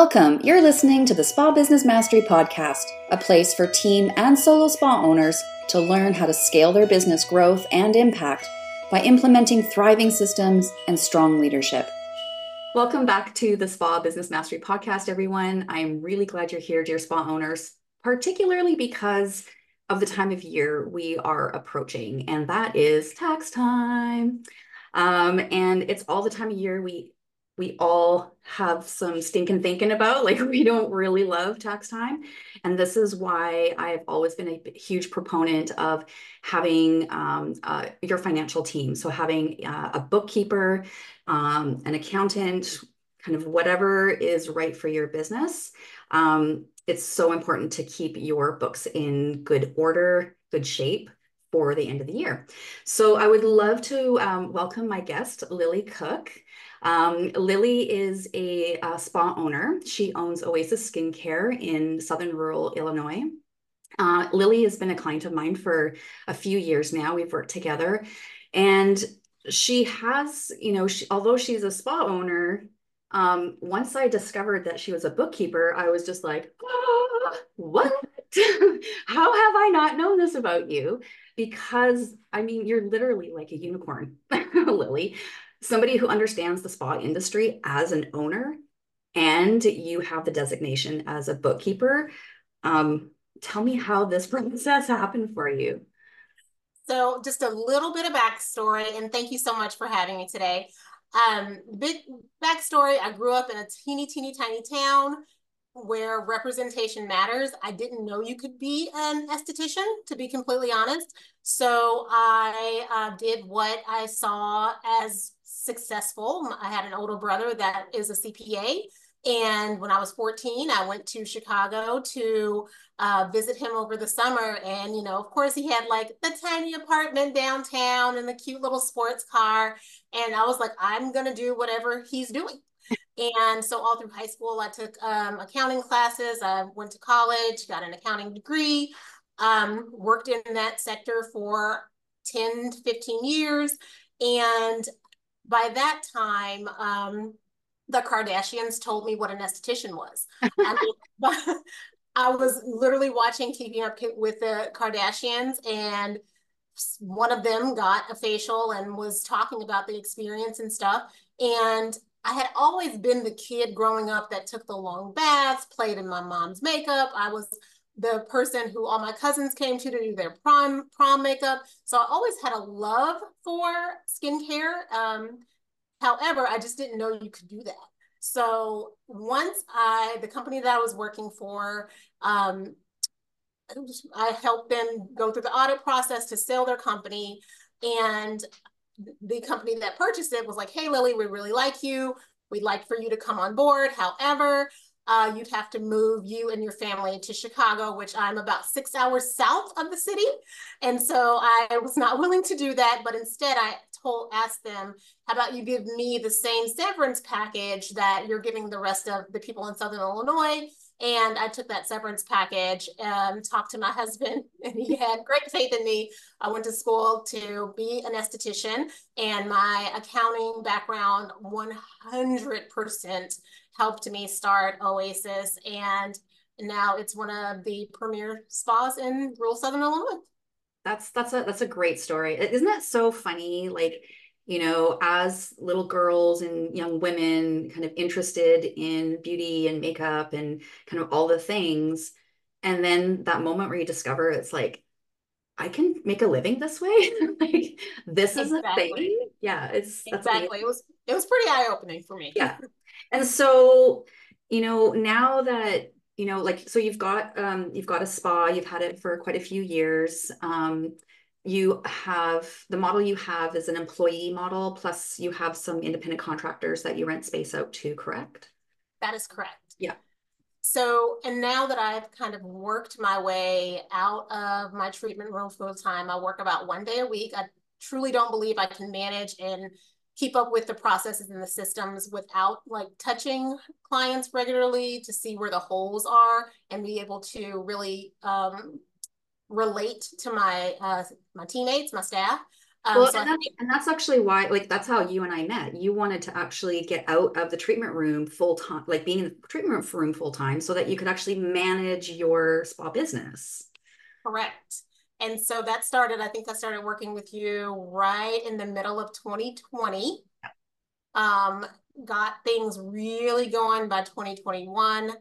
Welcome. You're listening to the Spa Business Mastery Podcast, a place for team and solo spa owners to learn how to scale their business growth and impact by implementing thriving systems and strong leadership. Welcome back to the Spa Business Mastery Podcast, everyone. I'm really glad you're here, dear spa owners, particularly because of the time of year we are approaching, and that is tax time. Um, and it's all the time of year we we all have some stinking thinking about. Like we don't really love tax time. And this is why I've always been a huge proponent of having um, uh, your financial team. So having uh, a bookkeeper, um, an accountant, kind of whatever is right for your business. Um, it's so important to keep your books in good order, good shape for the end of the year. So I would love to um, welcome my guest, Lilly Cook. Um, Lilly is a, a, spa owner. She owns Oasis Skincare in southern rural Illinois. Uh, Lilly has been a client of mine for a few years now. We've worked together, and she has, you know, she, although she's a spa owner, um, once I discovered that she was a bookkeeper, I was just like, ah, what? How have I not known this about you? Because I mean, you're literally like a unicorn, Lilly somebody who understands the spa industry as an owner and you have the designation as a bookkeeper. Um, tell me how this process happened for you. So, just a little bit of backstory, and thank you so much for having me today. Um, big backstory I grew up in a teeny, teeny, tiny town where representation matters. I didn't know you could be an esthetician, to be completely honest. So I uh, did what I saw as successful. I had an older brother that is a CPA. And when I was 14, I went to Chicago to uh, visit him over the summer. And, you know, of course, he had like the tiny apartment downtown and the cute little sports car. And I was like, I'm going to do whatever he's doing. And so all through high school, I took um, accounting classes. I went to college, got an accounting degree, um, worked in that sector for 10 to 15 years. And by that time, um, the Kardashians told me what an esthetician was. I, mean, I was literally watching Keeping Up with the Kardashians, and one of them got a facial and was talking about the experience and stuff. And I had always been the kid growing up that took the long baths, played in my mom's makeup. I was the person who all my cousins came to to do their prom prom makeup. So I always had a love for skincare. Um, however, I just didn't know you could do that. So once I, the company that I was working for, um, I helped them go through the audit process to sell their company. And the company that purchased it was like, hey, Lilly, we really like you. We'd like for you to come on board. However, uh, you'd have to move you and your family to Chicago, which I'm about six hours south of the city. And so I was not willing to do that, but instead I told, asked them, how about you give me the same severance package that you're giving the rest of the people in Southern Illinois? And I took that severance package and talked to my husband, and he had great faith in me. I went to school to be an esthetician, and my accounting background 100% helped me start Oasis. And now it's one of the premier spas in rural Southern Illinois. That's that's a that's a great story. Isn't that so funny? Like, you know, as little girls and young women kind of interested in beauty and makeup and kind of all the things. And then that moment where you discover it's like, I can make a living this way. like this exactly. is a thing. Yeah, it's exactly. It was it was pretty eye opening for me. Yeah, and so you know now that you know like so you've got um you've got a spa you've had it for quite a few years um you have the model you have is an employee model plus you have some independent contractors that you rent space out to correct? That is correct. Yeah. So and now that i've kind of worked my way out of my treatment room full time i work about one day a week. I truly don't believe i can manage and keep up with the processes and the systems without like touching clients regularly to see where the holes are and be able to really um, relate to my uh, my teammates, my staff. Um, well, so and, that's, think- and that's actually why, like, that's how you and I met. You wanted to actually get out of the treatment room full time, like being in the treatment room full time, so that you could actually manage your spa business. Correct. And so that started, I think I started working with you right in the middle of 2020. Um, got things really going by 2021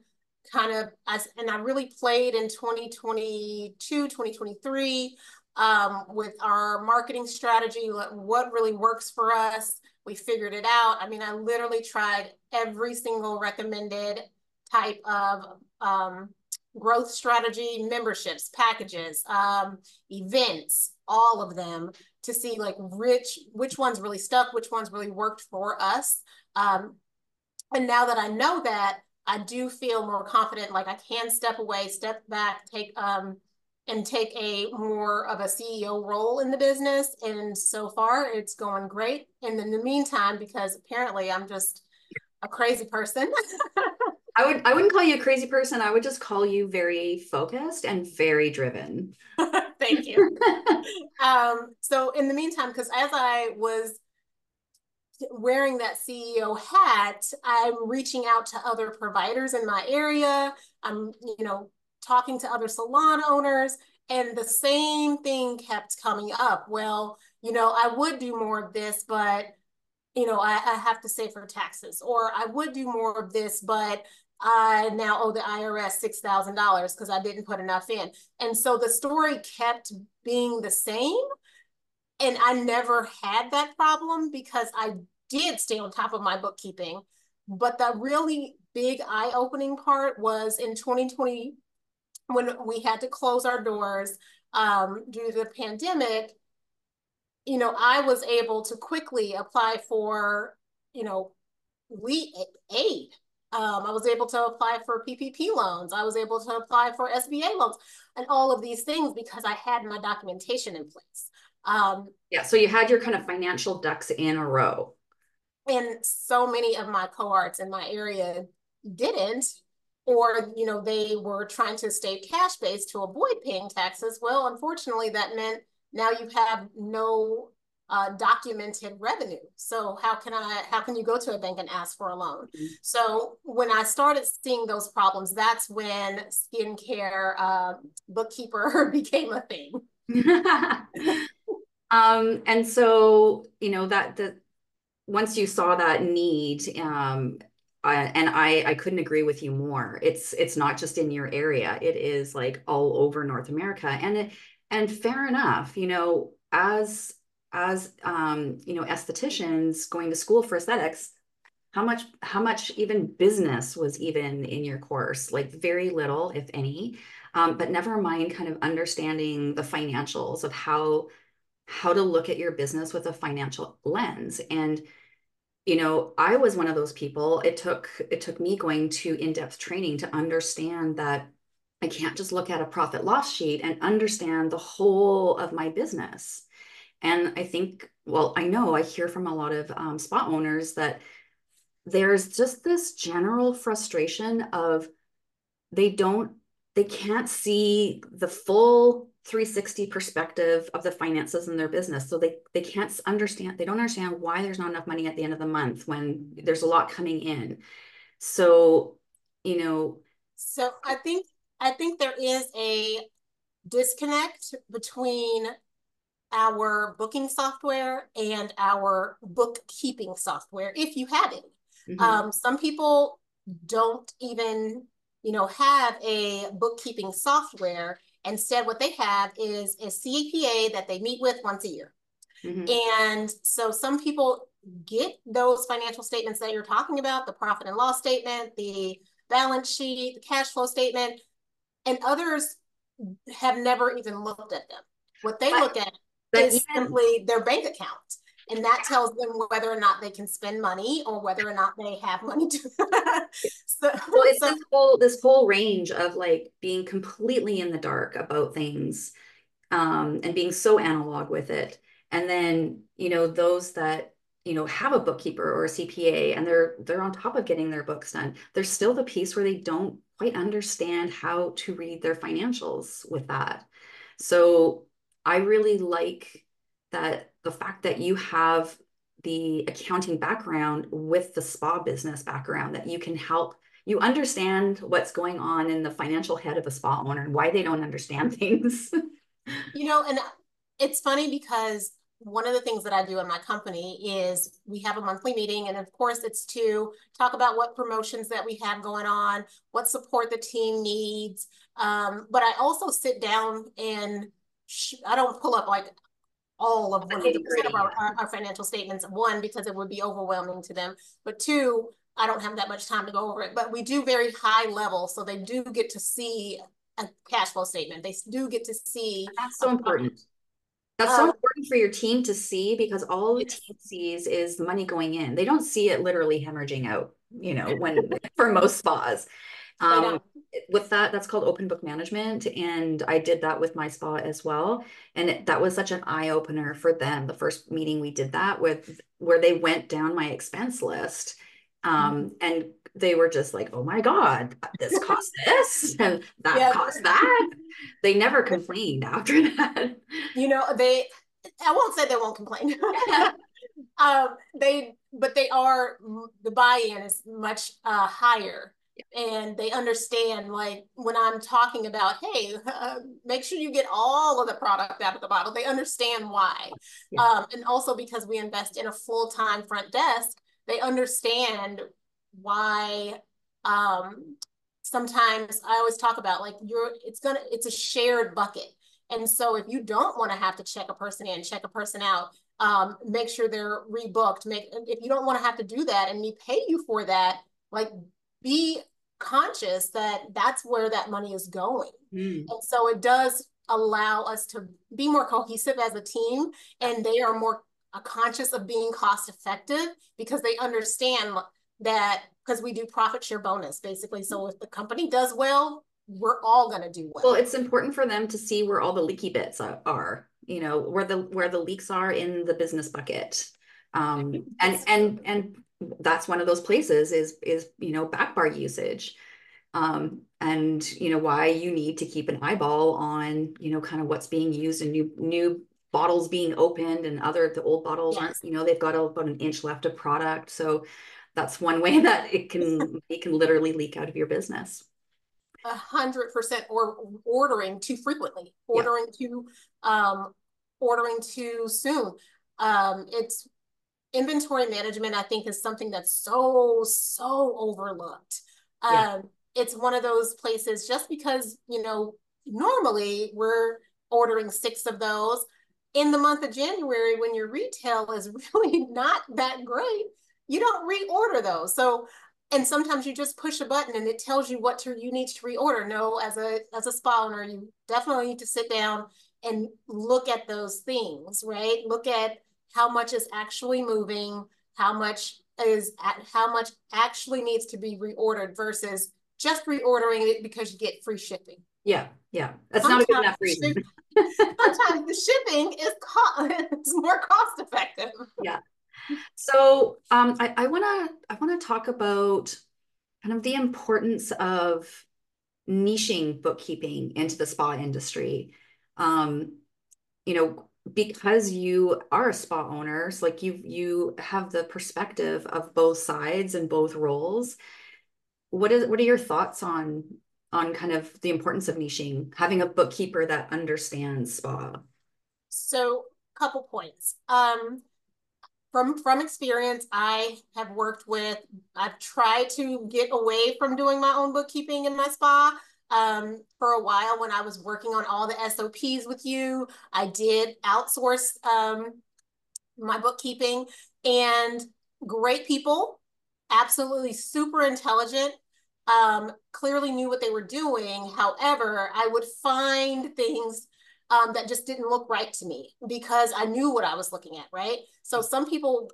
kind of as and I really played in 2022, 2023 um, with our marketing strategy, what really works for us. We figured it out. I mean, I literally tried every single recommended type of um, growth strategy, memberships, packages, um, events, all of them to see like which which ones really stuck, which ones really worked for us. Um, and now that I know that, I do feel more confident, like I can step away, step back, take um, and take a more of a CEO role in the business. And so far, it's going great. And in the meantime, because apparently I'm just a crazy person. I would I wouldn't call you a crazy person. I would just call you very focused and very driven. Thank you. um, so in the meantime, because as I was wearing that CEO hat, I'm reaching out to other providers in my area. I'm, you know, talking to other salon owners, and the same thing kept coming up. Well, you know, I would do more of this, but you know, I, I have to save for taxes, or I would do more of this, but I now owe the IRS $6,000 because I didn't put enough in. And so the story kept being the same. And I never had that problem because I did stay on top of my bookkeeping. But the really big eye opening part was in 2020 when we had to close our doors um, due to the pandemic. You know, I was able to quickly apply for, you know, we aid. Um, I was able to apply for PPP loans. I was able to apply for SBA loans and all of these things because I had my documentation in place. Um, yeah, so you had your kind of financial ducks in a row. And so many of my cohorts in my area didn't, or you know, they were trying to stay cash based to avoid paying taxes. Well, unfortunately, that meant now you have no uh, documented revenue. So how can I, how can you go to a bank and ask for a loan? Mm-hmm. So when I started seeing those problems, that's when skincare uh, bookkeeper became a thing. um, and so, you know, that, the, once you saw that need, um, and I, I couldn't agree with you more. It's it's not just in your area; it is like all over North America, and it, and fair enough. You know, as as um, you know, estheticians going to school for aesthetics, how much how much even business was even in your course? Like very little, if any. Um, but never mind, kind of understanding the financials of how how to look at your business with a financial lens. And you know i was one of those people it took it took me going to in-depth training to understand that i can't just look at a profit loss sheet and understand the whole of my business. And i think well i know i hear from a lot of um, spa owners that there's just this general frustration of they don't they can't see the full 360 perspective of the finances in their business. So they they can't understand they don't understand why there's not enough money at the end of the month when there's a lot coming in. So you know so i think i think there is a disconnect between our booking software and our bookkeeping software if you have it mm-hmm. um, some people don't even you know have a bookkeeping software Instead, what they have is a CPA that they meet with once a year. Mm-hmm. And so some people get those financial statements that you're talking about, the profit and loss statement, the balance sheet, the cash flow statement, and others have never even looked at them. What they look at is simply their bank account and that tells them whether or not they can spend money or whether or not they have money to so, well it's so, this whole this whole range of like being completely in the dark about things um, and being so analog with it. And then you know those that you know have a bookkeeper or a cpa and they're they're on top of getting their books done there's still the piece where they don't quite understand how to read their financials with that. So i really like that the fact that you have the accounting background with the spa business background that you can help you understand what's going on in the financial head of a spa owner and why they don't understand things you know and it's funny because one of the things that I do in my company is we have a monthly meeting. And of course, it's to talk about what promotions that we have going on, what support the team needs. Um, but I also sit down and I don't pull up like all of 100% of our, our, our financial statements. One, because it would be overwhelming to them. But two, I don't have that much time to go over it. But we do very high level. So they do get to see a cash flow statement. They do get to see. That's so important. That's so um, important for your team to see because all the team sees is money going in. They don't see it literally hemorrhaging out, you know, when for most spas. Um, with that, that's called open book management. And I did that with my spa as well. And it, that was such an eye opener for them. The first meeting we did that with, where they went down my expense list. Um, mm-hmm. and they were just like, oh my God, this cost this and that yeah. cost that. They never complained after that. You know, they, I won't say they won't complain. um, they, but they are, the buy in is much uh, higher and they understand like when i'm talking about hey uh, make sure you get all of the product out of the bottle they understand why yeah. um, and also because we invest in a full-time front desk they understand why um, sometimes i always talk about like you're it's gonna it's a shared bucket and so if you don't want to have to check a person in check a person out um, make sure they're rebooked make if you don't want to have to do that and me pay you for that like be conscious that that's where that money is going. Mm. And so it does allow us to be more cohesive as a team and they are more uh, conscious of being cost effective because they understand that because we do profit share bonus basically. So if the company does well, we're all going to do well. Well, it's important for them to see where all the leaky bits are, you know, where the where the leaks are in the business bucket. Um, and and and that's one of those places is is you know back bar usage um, and you know why you need to keep an eyeball on you know kind of what's being used and new new bottles being opened and other the old bottles yes. aren't you know they've got about an inch left of product so that's one way that it can it can literally leak out of your business a hundred percent or ordering too frequently ordering yeah. too um ordering too soon um it's inventory management, I think, is something that's so, so overlooked. Yeah. Um, it's one of those places just because, you know, normally we're ordering six of those in the month of January when your retail is really not that great, you don't reorder those. So, and sometimes you just push a button and it tells you what to, you need to reorder. No, as a as a spa owner, you definitely need to sit down and look at those things, right? Look at how much is actually moving, how much is at, how much actually needs to be reordered versus just reordering it because you get free shipping. Yeah, yeah, that's sometimes not a good enough reason. sometimes the shipping is cost, it's more cost effective. Yeah. So um, I, I wanna I wanna talk about kind of the importance of niching bookkeeping into the spa industry. Um, you know, because you are a spa owner, so like you you have the perspective of both sides and both roles. What is what are your thoughts on on kind of the importance of niching having a bookkeeper that understands spa? So couple points. Um from from experience i have worked with i've tried to get away from doing my own bookkeeping in my spa um, for a while when I was working on all the SOPs with you. I did outsource um, my bookkeeping and great people, absolutely super intelligent, um, clearly knew what they were doing. However, I would find things um, that just didn't look right to me because I knew what I was looking at, right? So some people,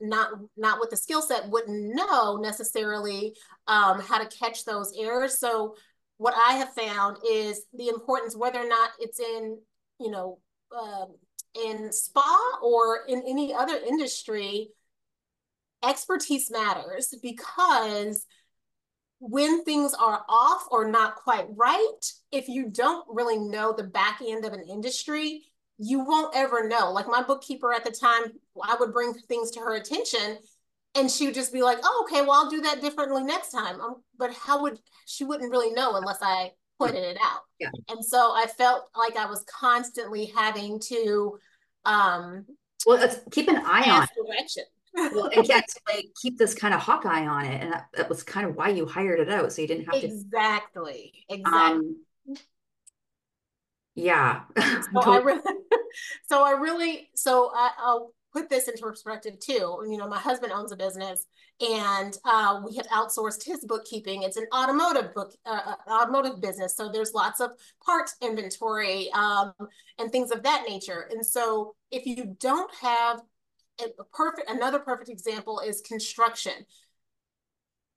not not with the skill set, wouldn't know necessarily um, how to catch those errors. So what I have found is the importance, whether or not it's in, you know, um, in spa or in any other industry, expertise matters because when things are off or not quite right, if you don't really know the back end of an industry, you won't ever know. Like my bookkeeper at the time, I would bring things to her attention and she would just be like, oh, okay, well, I'll do that differently next time. Um, but how would she wouldn't really know unless I pointed it out. Yeah. And so I felt like I was constantly having to um well keep an eye on direction. well, and yeah, like keep this kind of hawk eye on it. And that, that, was kind of why you hired it out. So you didn't have exactly. to exactly. Exactly. Um, yeah. so I really, so I really, so I, I'll put this into perspective too. You know, my husband owns a business and uh, we have outsourced his bookkeeping. It's an automotive book, uh, uh, automotive business. So there's lots of parts inventory um, and things of that nature. And so if you don't have a perfect, another perfect example is construction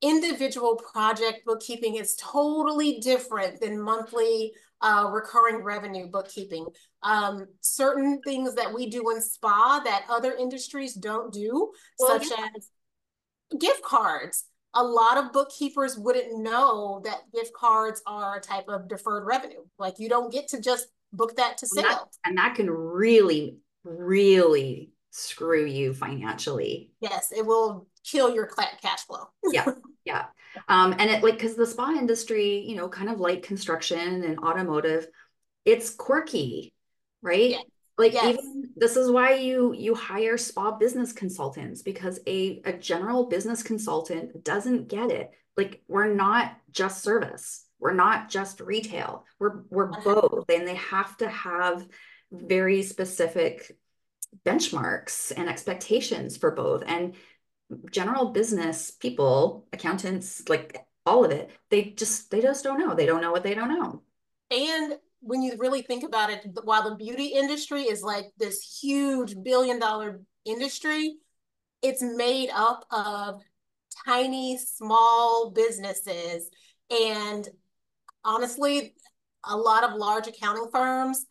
individual project bookkeeping is totally different than monthly uh, recurring revenue bookkeeping. Um, certain things that we do in spa that other industries don't do, well, such yeah. as gift cards. A lot of bookkeepers wouldn't know that gift cards are a type of deferred revenue. Like you don't get to just book that to sale. And that, and that can really, really screw you financially. Yes, it will kill your cash flow. yeah. Yeah. Um, and it like because the spa industry, you know, kind of like construction and automotive, it's quirky, right? Yeah. Like yes. even this is why you you hire spa business consultants because a a general business consultant doesn't get it. Like we're not just service. We're not just retail. We're we're uh-huh. both and they have to have very specific benchmarks and expectations for both. And general business people, accountants, like all of it, they just they just don't know. They don't know what they don't know. And when you really think about it, while the beauty industry is like this huge billion dollar industry, it's made up of tiny, small businesses. And honestly, a lot of large accounting firms,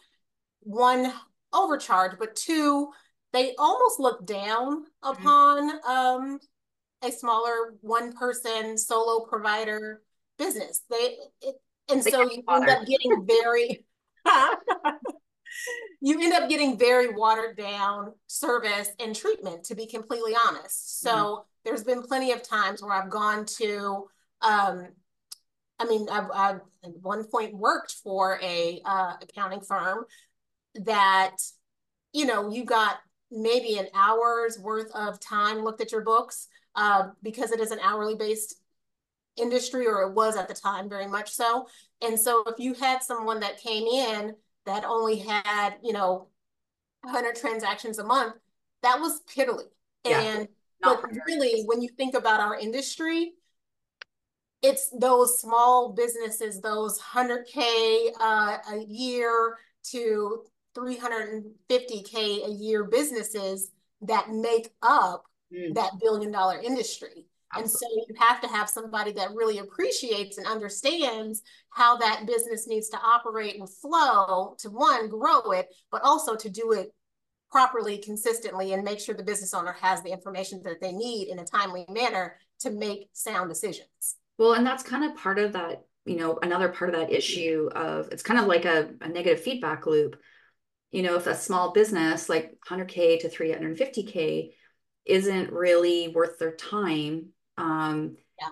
one, overcharge, but two, they almost look down mm-hmm. upon um, a smaller one person solo provider business. They it, and so you end up getting very you end up getting very watered down service and treatment to be completely honest. So mm-hmm. there's been plenty of times where I've gone to um, I mean, I've, I've, at one point worked for a uh, accounting firm that, you know, you got maybe an hour's worth of time looked at your books uh, because it is an hourly based industry, or it was at the time very much so. And so if you had someone that came in that only had, you know, 100 transactions a month, that was piddly. Yeah, and but really, when you think about our industry, it's those small businesses, those 100K uh, a year to 350K a year businesses that make up mm. that billion dollar industry. Absolutely. And so you have to have somebody that really appreciates and understands how that business needs to operate and flow to one, grow it, but also to do it properly, consistently, and make sure the business owner has the information that they need in a timely manner to make sound decisions. Well, and that's kind of part of that, you know, another part of that issue of it's kind of like a, a negative feedback loop you know, if a small business like 100K to 350K isn't really worth their time, um, yeah.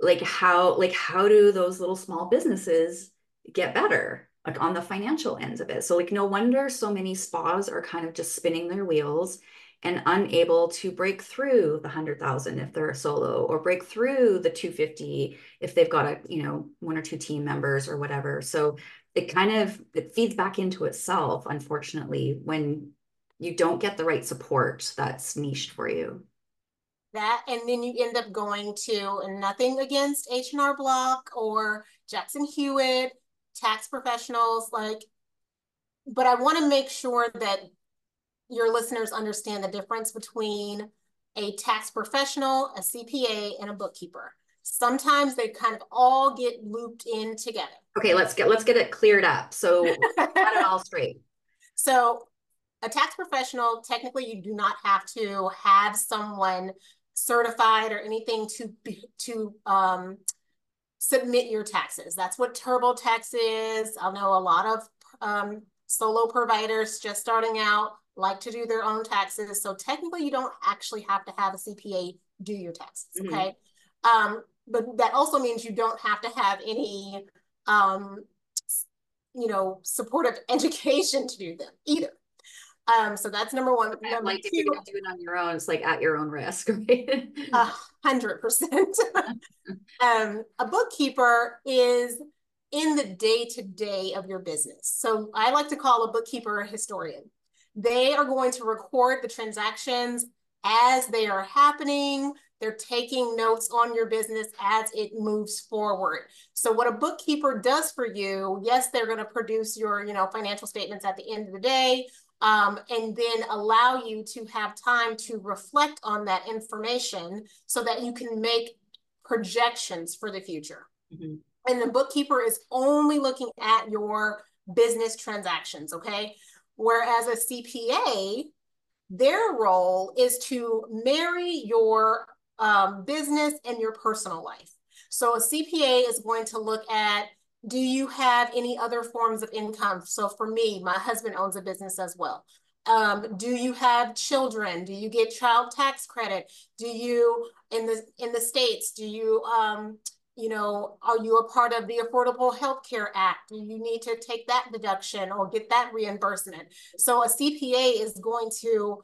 like how, like how do those little small businesses get better? Like on the financial ends of it. So like no wonder so many spas are kind of just spinning their wheels and unable to break through the 100,000 if they're a solo or break through the 250 if they've got a, you know, one or two team members or whatever. So it kind of it feeds back into itself unfortunately when you don't get the right support that's niched for you that and then you end up going to and nothing against h&r block or jackson hewitt tax professionals like but i want to make sure that your listeners understand the difference between a tax professional a cpa and a bookkeeper sometimes they kind of all get looped in together Okay, let's get let's get it cleared up. So got it all straight. So a tax professional, technically you do not have to have someone certified or anything to be, to um, submit your taxes. That's what TurboTax is. I know a lot of um, solo providers just starting out like to do their own taxes. So technically you don't actually have to have a CPA do your taxes, mm-hmm. okay? Um, but that also means you don't have to have any, um, you know, supportive education to do them either. Um, so that's number one. Number like two, if you're doing it on your own, it's like at your own risk, right? A hundred percent. Um, a bookkeeper is in the day to day of your business. So I like to call a bookkeeper a historian. They are going to record the transactions as they are happening. They're taking notes on your business as it moves forward. So what a bookkeeper does for you, yes, they're going to produce your, you know, financial statements at the end of the day, um, and then allow you to have time to reflect on that information so that you can make projections for the future. Mm-hmm. And the bookkeeper is only looking at your business transactions, okay? Whereas a CPA, their role is to marry your um, business and your personal life. So a CPA is going to look at do you have any other forms of income? So for me, my husband owns a business as well. Um, do you have children? Do you get child tax credit? Do you in the in the states? Do you um, you know, are you a part of the Affordable Health Care Act? Do you need to take that deduction or get that reimbursement? So a CPA is going to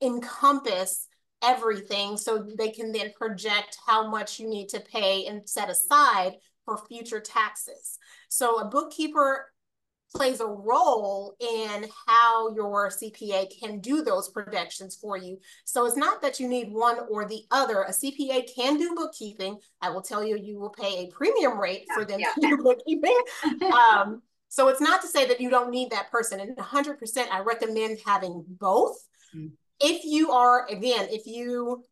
encompass everything so they can then project how much you need to pay and set aside for future taxes. So a bookkeeper plays a role in how your CPA can do those projections for you. So it's not that you need one or the other. A CPA can do bookkeeping. I will tell you, you will pay a premium rate for them yeah. to do bookkeeping. um, so it's not to say that you don't need that person. And 100%, I recommend having both. Mm. If you are, again, if you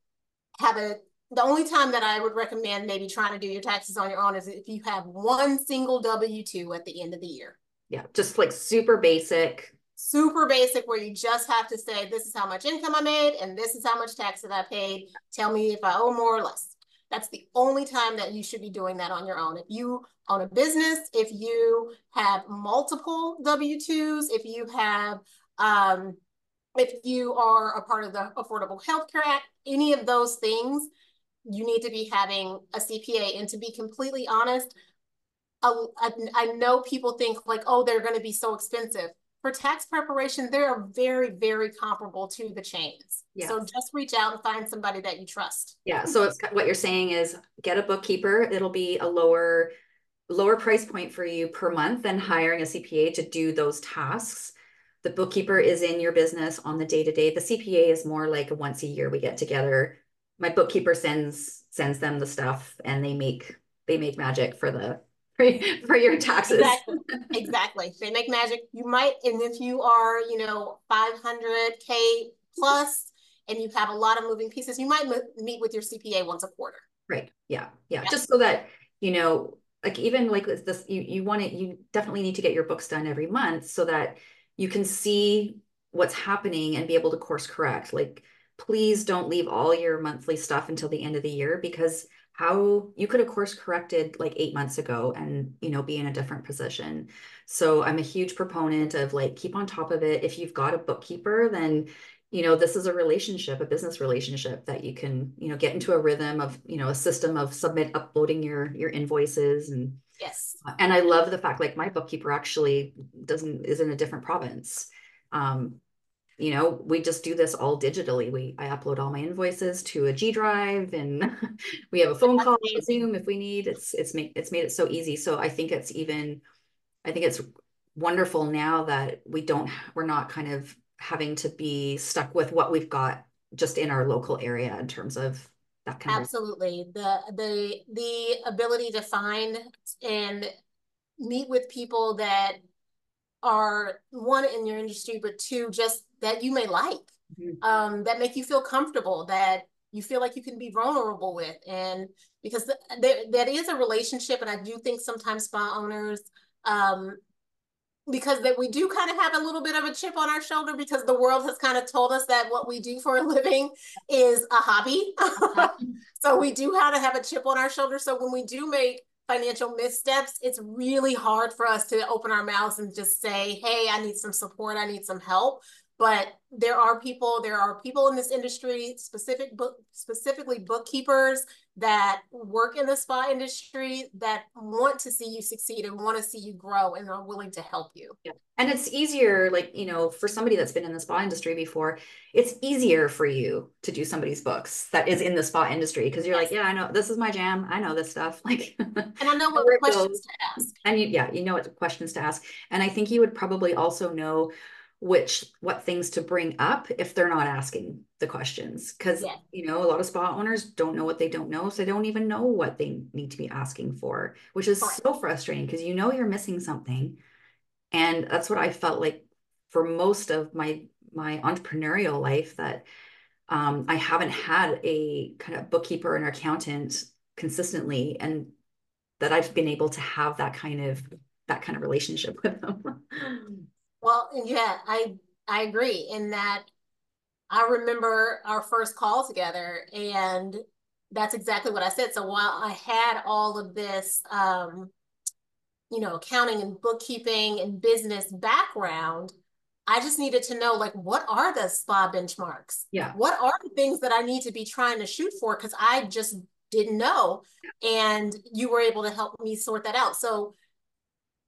have a the only time that I would recommend maybe trying to do your taxes on your own is if you have one single W 2 at the end of the year. Yeah, just like super basic. Super basic, where you just have to say, this is how much income I made, and this is how much tax that I paid. Tell me if I owe more or less. That's the only time that you should be doing that on your own. If you own a business, if you have multiple W 2s, if you have, um, if you are a part of the Affordable Health Care Act, any of those things, you need to be having a CPA. And to be completely honest, I, I know people think like, oh, they're going to be so expensive. For tax preparation, they are very, very comparable to the chains. Yes. So just reach out and find somebody that you trust. Yeah. So it's what you're saying is get a bookkeeper. It'll be a lower lower price point for you per month than hiring a CPA to do those tasks. The bookkeeper is in your business on the day to day. The CPA is more like once a year we get together. My bookkeeper sends sends them the stuff and they make they make magic for the for, for your taxes. Exactly. exactly. They make magic. You might, and if you are, you know, 500K plus and you have a lot of moving pieces, you might meet with your CPA once a quarter. Right. Yeah. Yeah. yeah. Just so that, you know, like even like this, you, you want to, you definitely need to get your books done every month so that you can see what's happening and be able to course correct. Like, please don't leave all your monthly stuff until the end of the year because how you could have course corrected like eight months ago and you know be in a different position. So i'm a huge proponent of like keep on top of it. If you've got a bookkeeper then you know this is a relationship a business relationship that you can you know get into a rhythm of you know a system of submit uploading your your invoices and yes. and i love the fact like my bookkeeper actually doesn't is in a different province. Um you know, we just do this all digitally. We I upload all my invoices to a G Drive, and we have a phone call, Zoom if we need. It's it's made it's made it so easy. So I think it's even, I think it's wonderful now that we don't we're not kind of having to be stuck with what we've got just in our local area in terms of that kind of absolutely of the the the ability to find and meet with people that are one in your industry, but two just that you may like, mm-hmm. um, that make you feel comfortable, that you feel like you can be vulnerable with. And because th- there, that is a relationship. And I do think sometimes spa owners, um, because that we do kind of have a little bit of a chip on our shoulder because the world has kind of told us that what we do for a living is a hobby. so we do have to have a chip on our shoulder. So when we do make financial missteps, it's really hard for us to open our mouths and just say, hey, I need some support, I need some help. But there are people, there are people in this industry, specific book, specifically bookkeepers that work in the spa industry that want to see you succeed and want to see you grow and are willing to help you. Yeah. And it's easier, like, you know, for somebody that's been in the spa industry before, it's easier for you to do somebody's books that is in the spa industry because you're yes. like, yeah, I know this is my jam. I know this stuff. Like, and I know what questions to ask. And you, yeah, you know what questions to ask. And I think you would probably also know which what things to bring up if they're not asking the questions. Because yeah. you know a lot of spa owners don't know what they don't know so they don't even know what they need to be asking for which is so frustrating because you know you're missing something. And that's what i felt like for most of my my entrepreneurial life that um, i haven't had a kind of bookkeeper and accountant consistently and that i've been able to have that kind of that kind of relationship with them Well, yeah, I I agree in that I remember our first call together and that's exactly what I said. So while I had all of this um, you know, accounting and bookkeeping and business background, I just needed to know like what are the spa benchmarks? Yeah. What are the things that I need to be trying to shoot for? Because I just didn't know. And you were able to help me sort that out. So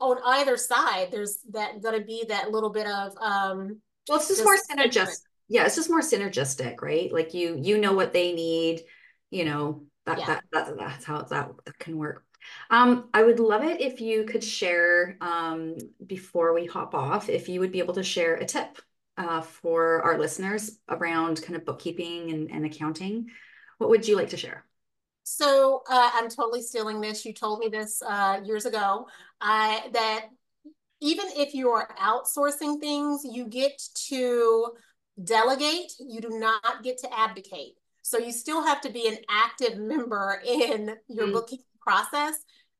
on either side, there's that going to be that little bit of um. Well, it's just, more synergistic. Yeah, it's just more synergistic, right? Like you, you know what they need. You know that yeah. that, that that's how that that can work. Um, I would love it if you could share um, before we hop off, if you would be able to share a tip uh, for our listeners around kind of bookkeeping and, and accounting. What would you like to share? So uh, I'm totally stealing this. You told me this uh, years ago. I that even if you are outsourcing things, you get to delegate. You do not get to abdicate. So you still have to be an active member in your mm. bookkeeping process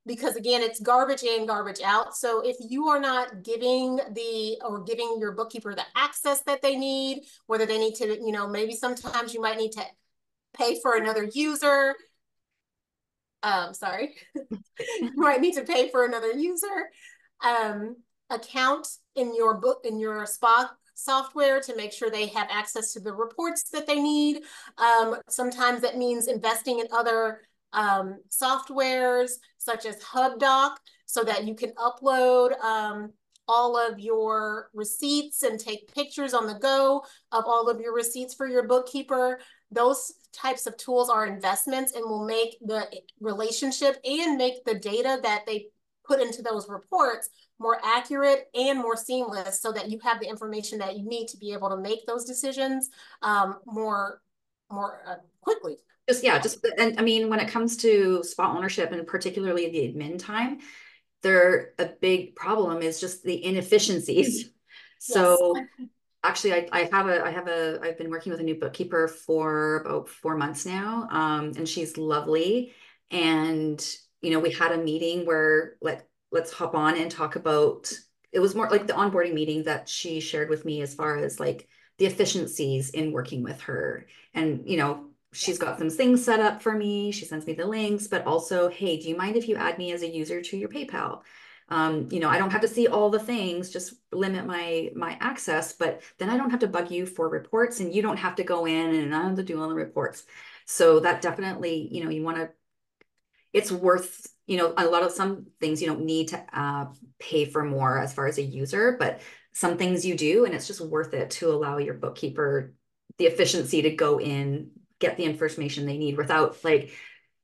because again it's garbage in garbage out so if you are not giving the or giving your bookkeeper the access that they need whether they need to you know maybe sometimes you might need to pay for another user um, sorry, you might need to pay for another user, um, account in your book, in your spa software to make sure they have access to the reports that they need. Um, sometimes that means investing in other um, softwares such as HubDoc so that you can upload um, all of your receipts and take pictures on the go of all of your receipts for your bookkeeper. Those types of tools are investments and will make the relationship and make the data that they put into those reports more accurate and more seamless so that you have the information that you need to be able to make those decisions um, more more uh, quickly. Just yeah just and i mean when it comes to spa ownership and particularly the admin time there a big problem is just the inefficiencies. So yes actually I, I have a I have a I've been working with a new bookkeeper for about four months now. Um, and she's lovely. And you know, we had a meeting where let let's hop on and talk about it was more like the onboarding meeting that she shared with me as far as like the efficiencies in working with her. And you know, she's got some things set up for me. She sends me the links, but also, hey, do you mind if you add me as a user to your PayPal? Um, you know, I don't have to see all the things, just limit my my access, but then I don't have to bug you for reports and you don't have to go in and I have to do all the reports. So that definitely, you know, you want to, it's worth, you know, a lot of some things you don't need to uh, pay for more as far as a user, but some things you do, and it's just worth it to allow your bookkeeper the efficiency to go in, get the information they need without like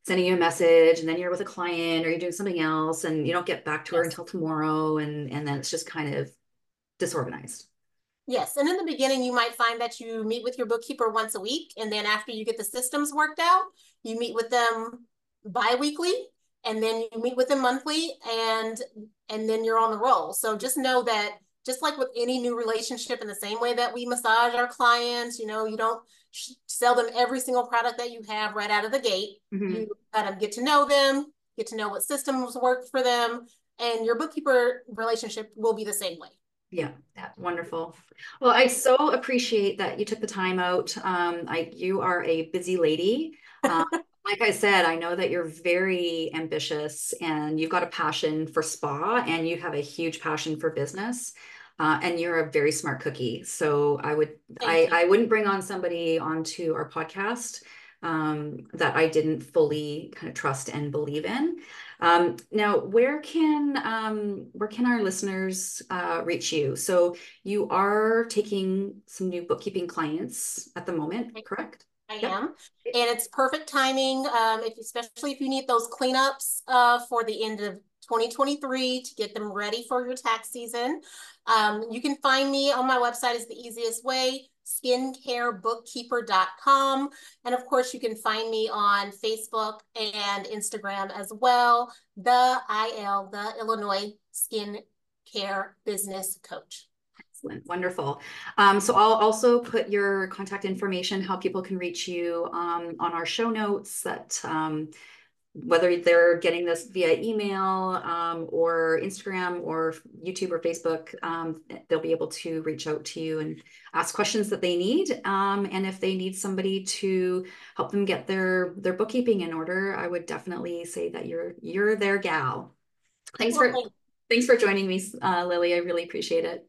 sending you a message and then you're with a client or you're doing something else and you don't get back to yes. her until tomorrow and and then it's just kind of disorganized yes and in the beginning you might find that you meet with your bookkeeper once a week and then after you get the systems worked out you meet with them bi-weekly and then you meet with them monthly and and then you're on the roll so just know that just like with any new relationship in the same way that we massage our clients you know you don't sell them every single product that you have right out of the gate. Mm-hmm. you kind of get to know them get to know what systems work for them and your bookkeeper relationship will be the same way. Yeah that's wonderful. Well i so appreciate that you took the time out. Um, I, you are a busy lady. Um, like I said, I know that you're very ambitious and you've got a passion for spa and you have a huge passion for business. Uh, and you're a very smart cookie. So I would I, I wouldn't bring on somebody onto our podcast um, that I didn't fully kind of trust and believe in. Um, now, where can um, where can our listeners uh, reach you? So you are taking some new bookkeeping clients at the moment, correct? I yep. am, and it's perfect timing. Um, if especially if you need those cleanups uh, for the end of 2023 to get them ready for your tax season. Um, you can find me on my website is the easiest way, skincarebookkeeper.com. And of course, you can find me on Facebook and Instagram as well, the IL, the Illinois Skin Care Business Coach. Excellent, wonderful. Um, so I'll also put your contact information, how people can reach you um, on our show notes that um, whether they're getting this via email um, or Instagram or YouTube or Facebook, um, they'll be able to reach out to you and ask questions that they need. Um, and if they need somebody to help them get their their bookkeeping in order, I would definitely say that you're you're their gal. Thanks for thanks for joining me, uh, Lilly. I really appreciate it.